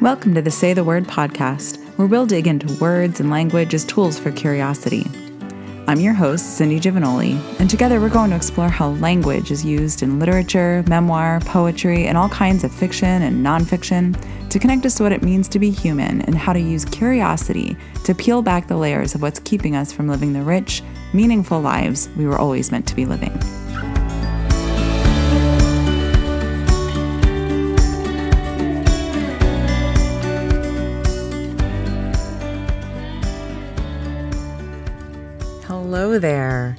Welcome to the Say the Word podcast, where we'll dig into words and language as tools for curiosity. I'm your host, Cindy Giovagnoli, and together we're going to explore how language is used in literature, memoir, poetry, and all kinds of fiction and nonfiction to connect us to what it means to be human and how to use curiosity to peel back the layers of what's keeping us from living the rich, meaningful lives we were always meant to be living. Hello there.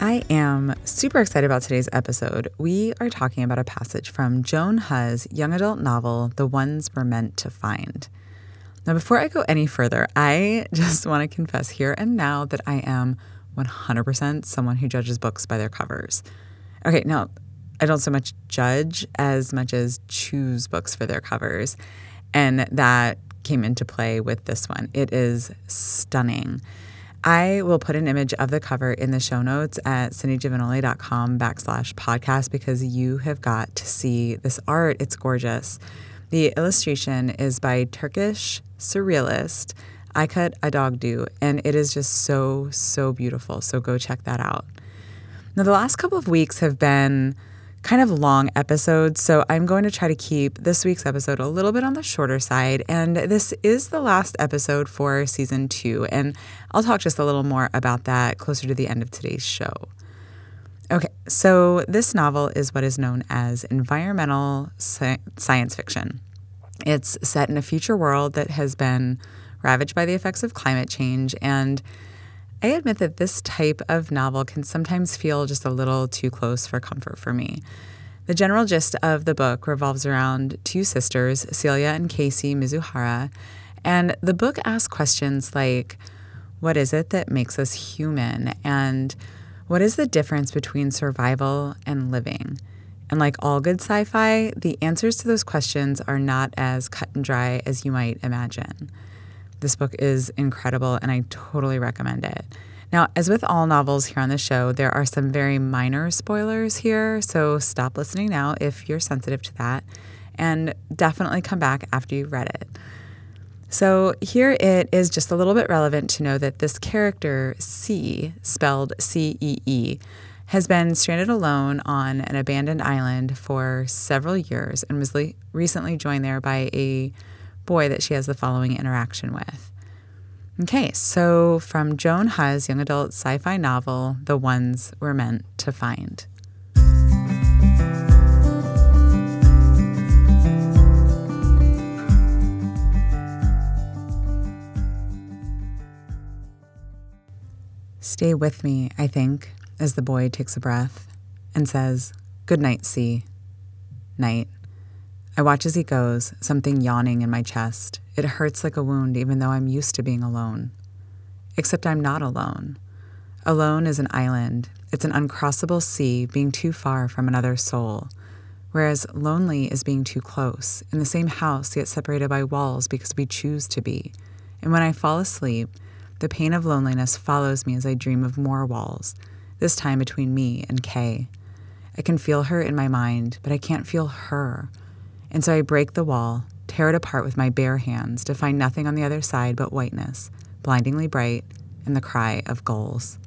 I am super excited about today's episode. We are talking about a passage from Joan He's young adult novel, The Ones We're Meant to Find. Now, before I go any further, I just want to confess here and now that I am 100% someone who judges books by their covers. Okay, now, I don't so much judge as much as choose books for their covers. And that came into play with this one. It is stunning. I will put an image of the cover in the show notes at cindygiovagnoli.com backslash podcast because you have got to see this art. It's gorgeous. The illustration is by Turkish surrealist Aykut Aydoğdu, and it is just so, so beautiful. So go check that out. Now, the last couple of weeks have been kind of long episodes, so I'm going to try to keep this week's episode a little bit on the shorter side. And this is the last episode for season two, and I'll talk just a little more about that closer to the end of today's show. Okay, so this novel is what is known as environmental sci- science fiction. It's set in a future world that has been ravaged by the effects of climate change and I admit that this type of novel can sometimes feel just a little too close for comfort for me. The general gist of the book revolves around two sisters, Celia and Kasey Mizuhara, and the book asks questions like what is it that makes us human? And what is the difference between survival and living? And like all good sci fi, the answers to those questions are not as cut and dry as you might imagine. This book is incredible and I totally recommend it. Now, as with all novels here on the show, there are some very minor spoilers here, so stop listening now if you're sensitive to that, and definitely come back after you've read it. So, here it is just a little bit relevant to know that this character, Cee, spelled C E E, has been stranded alone on an abandoned island for several years and was le- recently joined there by a boy that she has the following interaction with. Okay, so from Joan He's young adult sci fi novel, The Ones We're Meant to Find. Stay with me, I think, as the boy takes a breath and says, Good night, Cee. Night. I watch as he goes, something yawning in my chest. It hurts like a wound, even though I'm used to being alone. Except I'm not alone. Alone is an island. It's an uncrossable sea, being too far from another soul. Whereas lonely is being too close, in the same house, yet separated by walls because we choose to be. And when I fall asleep, the pain of loneliness follows me as I dream of more walls, this time between me and Kay. I can feel her in my mind, but I can't feel her. And so I break the wall, tear it apart with my bare hands to find nothing on the other side but whiteness, blindingly bright, and the cry of gulls.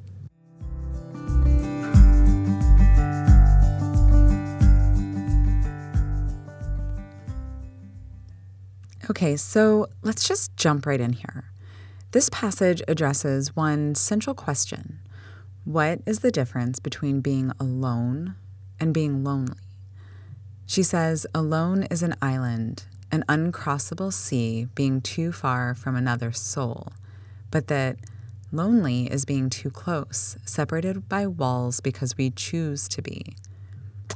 Okay, so let's just jump right in here. This passage addresses one central question What is the difference between being alone and being lonely? She says, Alone is an island, an uncrossable sea being too far from another soul, but that lonely is being too close, separated by walls because we choose to be.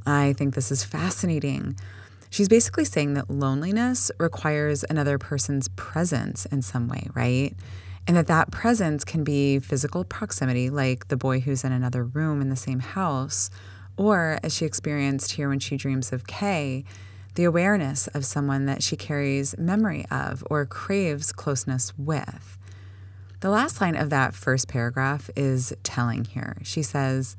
I think this is fascinating. She's basically saying that loneliness requires another person's presence in some way, right? And that that presence can be physical proximity, like the boy who's in another room in the same house, or, as she experienced here when she dreams of Kay, the awareness of someone that she carries memory of or craves closeness with. The last line of that first paragraph is telling here. She says,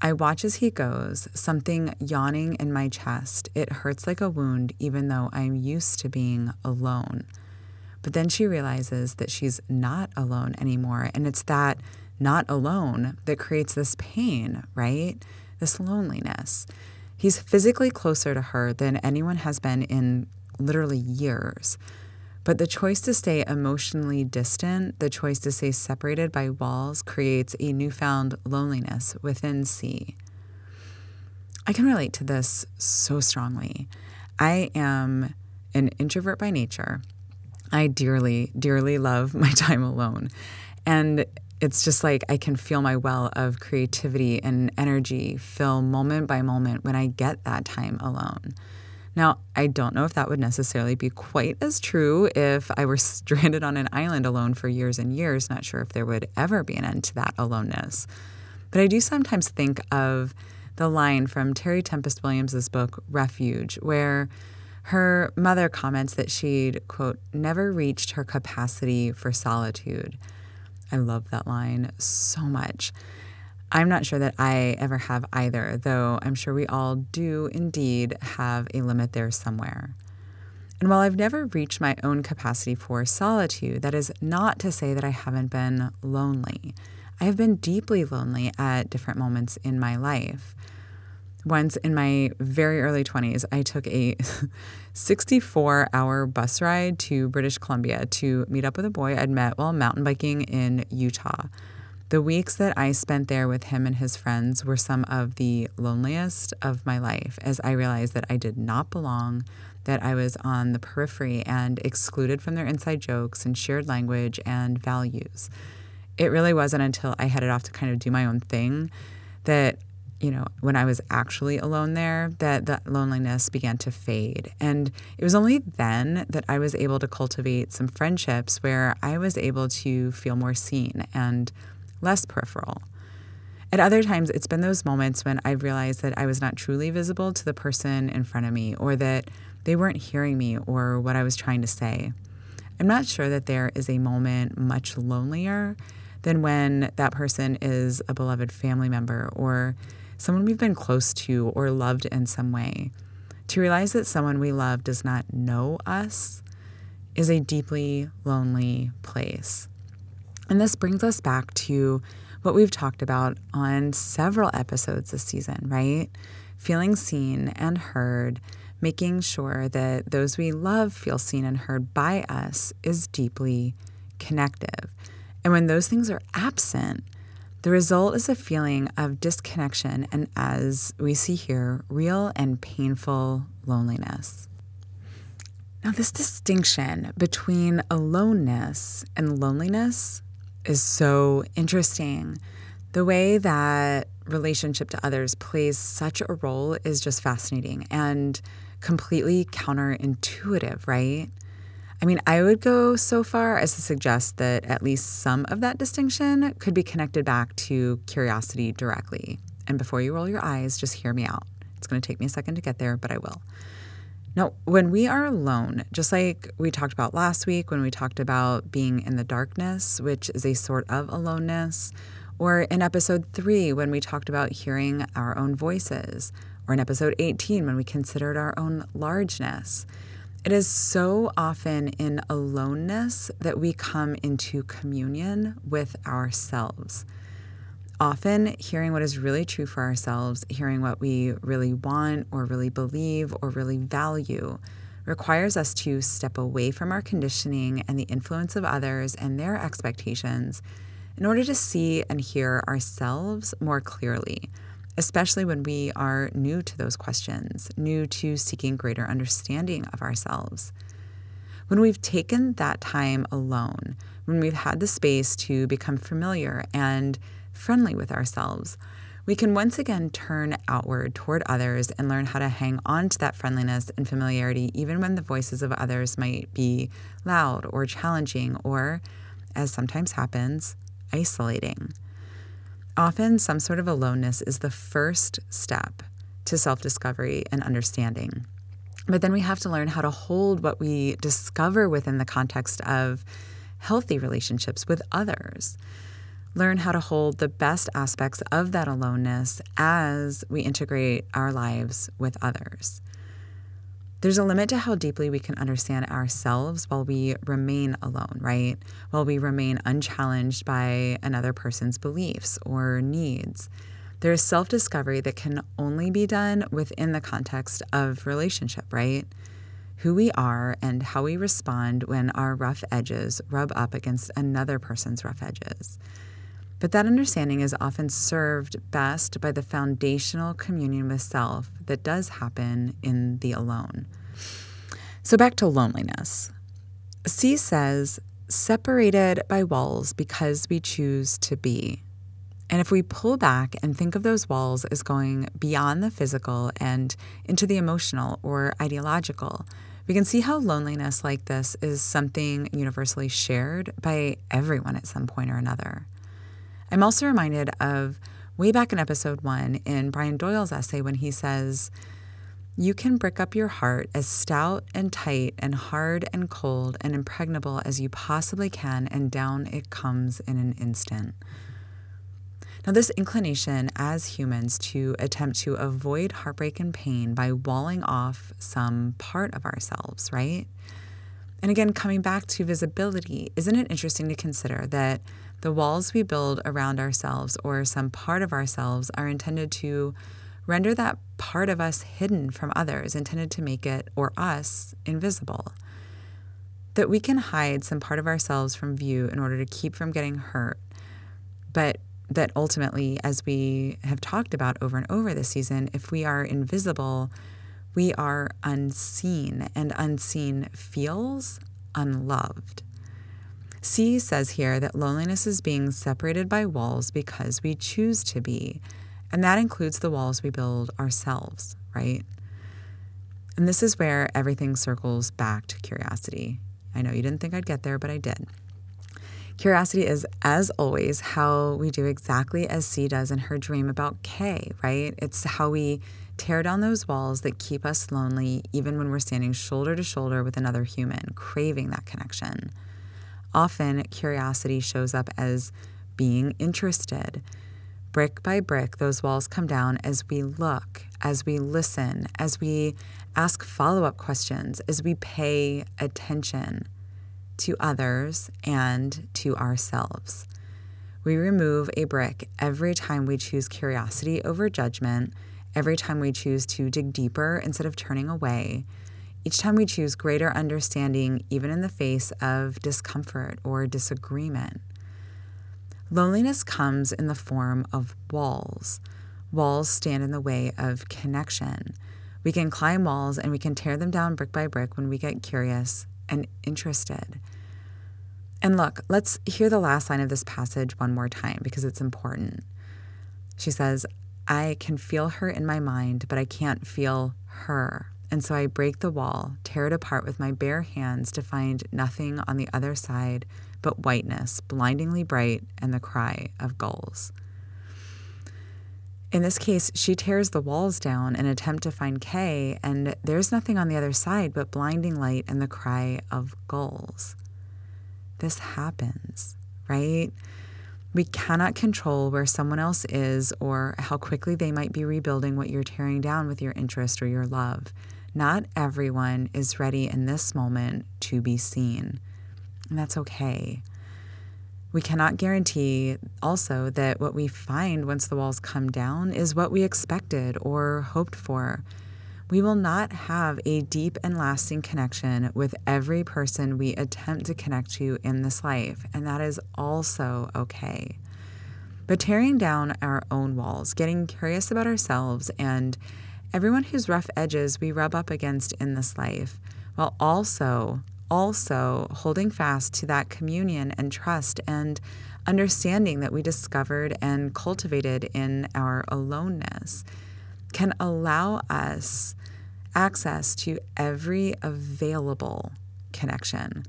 I watch as he goes, something yawning in my chest. It hurts like a wound, even though I'm used to being alone. But then she realizes that she's not alone anymore. And it's that not alone that creates this pain, right? This loneliness. He's physically closer to her than anyone has been in literally years. But the choice to stay emotionally distant, the choice to stay separated by walls, creates a newfound loneliness within Cee. I can relate to this so strongly. I am an introvert by nature. I dearly, dearly love my time alone. And it's just like I can feel my well of creativity and energy fill moment by moment when I get that time alone. Now, I don't know if that would necessarily be quite as true if I were stranded on an island alone for years and years, not sure if there would ever be an end to that aloneness. But I do sometimes think of the line from Terry Tempest Williams' book, Refuge, where her mother comments that she'd, quote, never reached her capacity for solitude. I love that line so much. I'm not sure that I ever have either, though I'm sure we all do indeed have a limit there somewhere. And while I've never reached my own capacity for solitude, that is not to say that I haven't been lonely. I have been deeply lonely at different moments in my life. Once in my very early 20s, I took a 64 hour bus ride to British Columbia to meet up with a boy I'd met while mountain biking in Utah. The weeks that I spent there with him and his friends were some of the loneliest of my life as I realized that I did not belong, that I was on the periphery and excluded from their inside jokes and shared language and values. It really wasn't until I headed off to kind of do my own thing that, you know, when I was actually alone there, that that loneliness began to fade. And it was only then that I was able to cultivate some friendships where I was able to feel more seen and less peripheral. At other times, it's been those moments when I've realized that I was not truly visible to the person in front of me or that they weren't hearing me or what I was trying to say. I'm not sure that there is a moment much lonelier than when that person is a beloved family member or someone we've been close to or loved in some way. To realize that someone we love does not know us is a deeply lonely place. And this brings us back to what we've talked about on several episodes this season, right? Feeling seen and heard, making sure that those we love feel seen and heard by us is deeply connective. And when those things are absent, the result is a feeling of disconnection and, as we see here, real and painful loneliness. Now, this distinction between aloneness and loneliness is so interesting. The way that relationship to others plays such a role is just fascinating and completely counterintuitive, right? I mean, I would go so far as to suggest that at least some of that distinction could be connected back to curiosity directly. And before you roll your eyes, just hear me out. It's going to take me a second to get there, but I will. Now, when we are alone, just like we talked about last week when we talked about being in the darkness, which is a sort of aloneness, or in episode three when we talked about hearing our own voices, or in episode 18 when we considered our own largeness. It is so often in aloneness that we come into communion with ourselves. Often hearing what is really true for ourselves, hearing what we really want or really believe or really value, requires us to step away from our conditioning and the influence of others and their expectations in order to see and hear ourselves more clearly, especially when we are new to those questions, new to seeking greater understanding of ourselves. When we've taken that time alone, when we've had the space to become familiar and friendly with ourselves, we can once again turn outward toward others and learn how to hang on to that friendliness and familiarity, even when the voices of others might be loud or challenging or, as sometimes happens, isolating. Often, some sort of aloneness is the first step to self discovery and understanding. But then we have to learn how to hold what we discover within the context of healthy relationships with others learn how to hold the best aspects of that aloneness as we integrate our lives with others. There's a limit to how deeply we can understand ourselves while we remain alone, right? While we remain unchallenged by another person's beliefs or needs. There is self discovery that can only be done within the context of relationship, right? Who we are and how we respond when our rough edges rub up against another person's rough edges. But that understanding is often served best by the foundational communion with self that does happen in the alone. So, back to loneliness. Cee says, separated by walls because we choose to be. And if we pull back and think of those walls as going beyond the physical and into the emotional or ideological, we can see how loneliness like this is something universally shared by everyone at some point or another. I'm also reminded of way back in episode one in Brian Doyle's essay when he says, You can brick up your heart as stout and tight and hard and cold and impregnable as you possibly can, and down it comes in an instant. Now, this inclination as humans to attempt to avoid heartbreak and pain by walling off some part of ourselves, right? And again, coming back to visibility, isn't it interesting to consider that the walls we build around ourselves or some part of ourselves are intended to render that part of us hidden from others, intended to make it or us invisible? That we can hide some part of ourselves from view in order to keep from getting hurt, but that ultimately, as we have talked about over and over this season, if we are invisible, we are unseen, and unseen feels unloved. Cee says here that loneliness is being separated by walls because we choose to be, and that includes the walls we build ourselves, right? And this is where everything circles back to curiosity. I know you didn't think I'd get there, but I did. Curiosity is, as always, how we do exactly as Cee does in her dream about Kay, right? It's how we tear down those walls that keep us lonely, even when we're standing shoulder to shoulder with another human, craving that connection. Often, curiosity shows up as being interested. Brick by brick, those walls come down as we look, as we listen, as we ask follow up questions, as we pay attention to others, and to ourselves. We remove a brick every time we choose curiosity over judgment, every time we choose to dig deeper instead of turning away, each time we choose greater understanding, even in the face of discomfort or disagreement. Loneliness comes in the form of walls. Walls stand in the way of connection. We can climb walls and we can tear them down brick by brick when we get curious and interested. And look, let's hear the last line of this passage one more time because it's important. She says, I can feel her in my mind, but I can't feel her. And so I break the wall, tear it apart with my bare hands to find nothing on the other side but whiteness, blindingly bright, and the cry of gulls. In this case, she tears the walls down in attempt to find Kay, and there's nothing on the other side but blinding light and the cry of gulls. This happens, right? We cannot control where someone else is or how quickly they might be rebuilding what you're tearing down with your interest or your love. Not everyone is ready in this moment to be seen, and that's okay. We cannot guarantee also that what we find once the walls come down is what we expected or hoped for. We will not have a deep and lasting connection with every person we attempt to connect to in this life, and that is also okay. But tearing down our own walls, getting curious about ourselves and everyone whose rough edges we rub up against in this life, while also also holding fast to that communion and trust and understanding that we discovered and cultivated in our aloneness can allow us access to every available connection,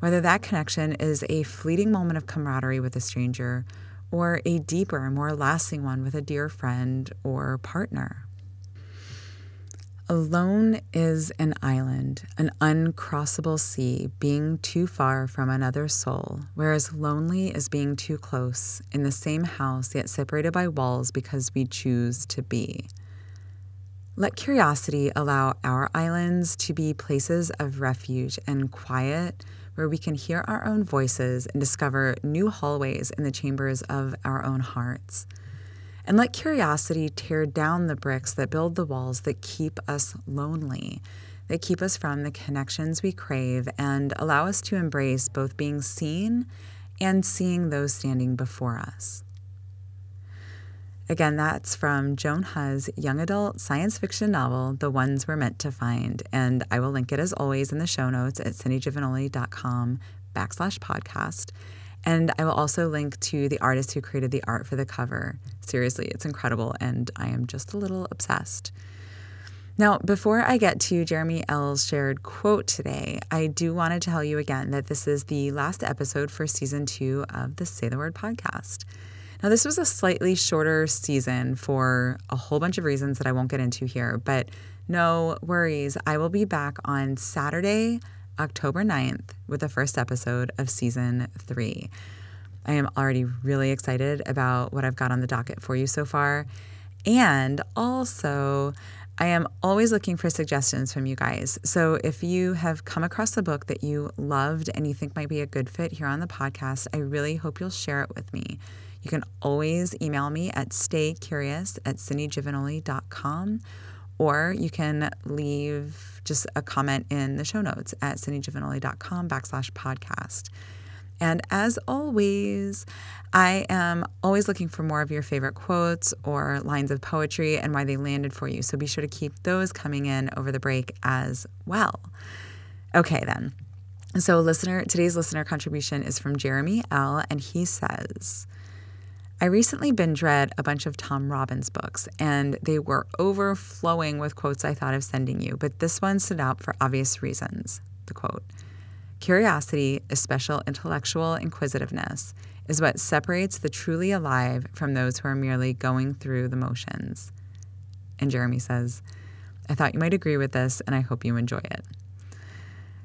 whether that connection is a fleeting moment of camaraderie with a stranger or a deeper, more lasting one with a dear friend or partner. Alone is an island, an uncrossable sea, being too far from another soul, whereas lonely is being too close, in the same house, yet separated by walls because we choose to be. Let curiosity allow our islands to be places of refuge and quiet where we can hear our own voices and discover new hallways in the chambers of our own hearts. And let curiosity tear down the bricks that build the walls that keep us lonely, that keep us from the connections we crave, and allow us to embrace both being seen and seeing those standing before us. Again, that's from Joan He's young adult science fiction novel, The Ones We're Meant to Find. And I will link it as always in the show notes at cindygiovagnoli.com backslash podcast. And I will also link to the artist who created the art for the cover. Seriously, it's incredible, and I am just a little obsessed. Now, before I get to Jeremy L's shared quote today, I do want to tell you again that this is the last episode for season two of the Say the Word podcast. Now, this was a slightly shorter season for a whole bunch of reasons that I won't get into here, but no worries. I will be back on Saturday, October 9th with the first episode of season three. I am already really excited about what I've got on the docket for you so far. And also, I am always looking for suggestions from you guys. So if you have come across a book that you loved and you think might be a good fit here on the podcast, I really hope you'll share it with me. You can always email me at staycurious at cindygiovagnoli.com or you can leave just a comment in the show notes at cindygiovagnoli.com backslash podcast. And as always, I am always looking for more of your favorite quotes or lines of poetry and why they landed for you. So be sure to keep those coming in over the break as well. Okay, then. So, listener, today's listener contribution is from Jeremy L., and he says, I recently binge read a bunch of Tom Robbins books, and they were overflowing with quotes I thought of sending you, but this one stood out for obvious reasons. The quote Curiosity, especially intellectual inquisitiveness, is what separates the truly alive from those who are merely going through the motions. And Jeremy says, I thought you might agree with this, and I hope you enjoy it.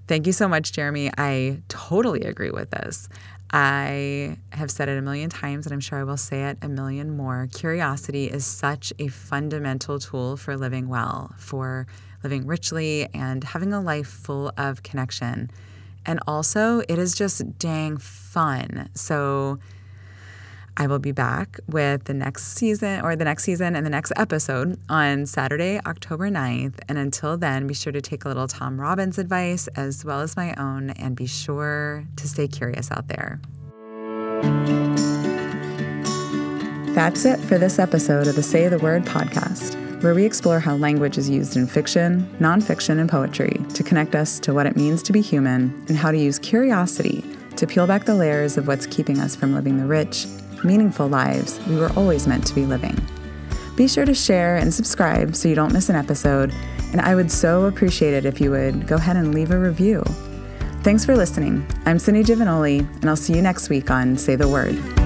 Thank you so much, Jeremy. I totally agree with this. I have said it a million times, and I'm sure I will say it a million more. Curiosity is such a fundamental tool for living well, for living richly, and having a life full of connection. And also, it is just dang fun. So, I will be back with the next season or the next season and the next episode on Saturday, October 9th. And until then, be sure to take a little Tom Robbins advice as well as my own and be sure to stay curious out there. That's it for this episode of the Say the Word podcast, where we explore how language is used in fiction, nonfiction, and poetry to connect us to what it means to be human and how to use curiosity to peel back the layers of what's keeping us from living the rich, meaningful lives we were always meant to be living. Be sure to share and subscribe so you don't miss an episode, and I would so appreciate it if you would go ahead and leave a review. Thanks for listening. I'm Cindy Giovagnoli, and I'll see you next week on Say the Word.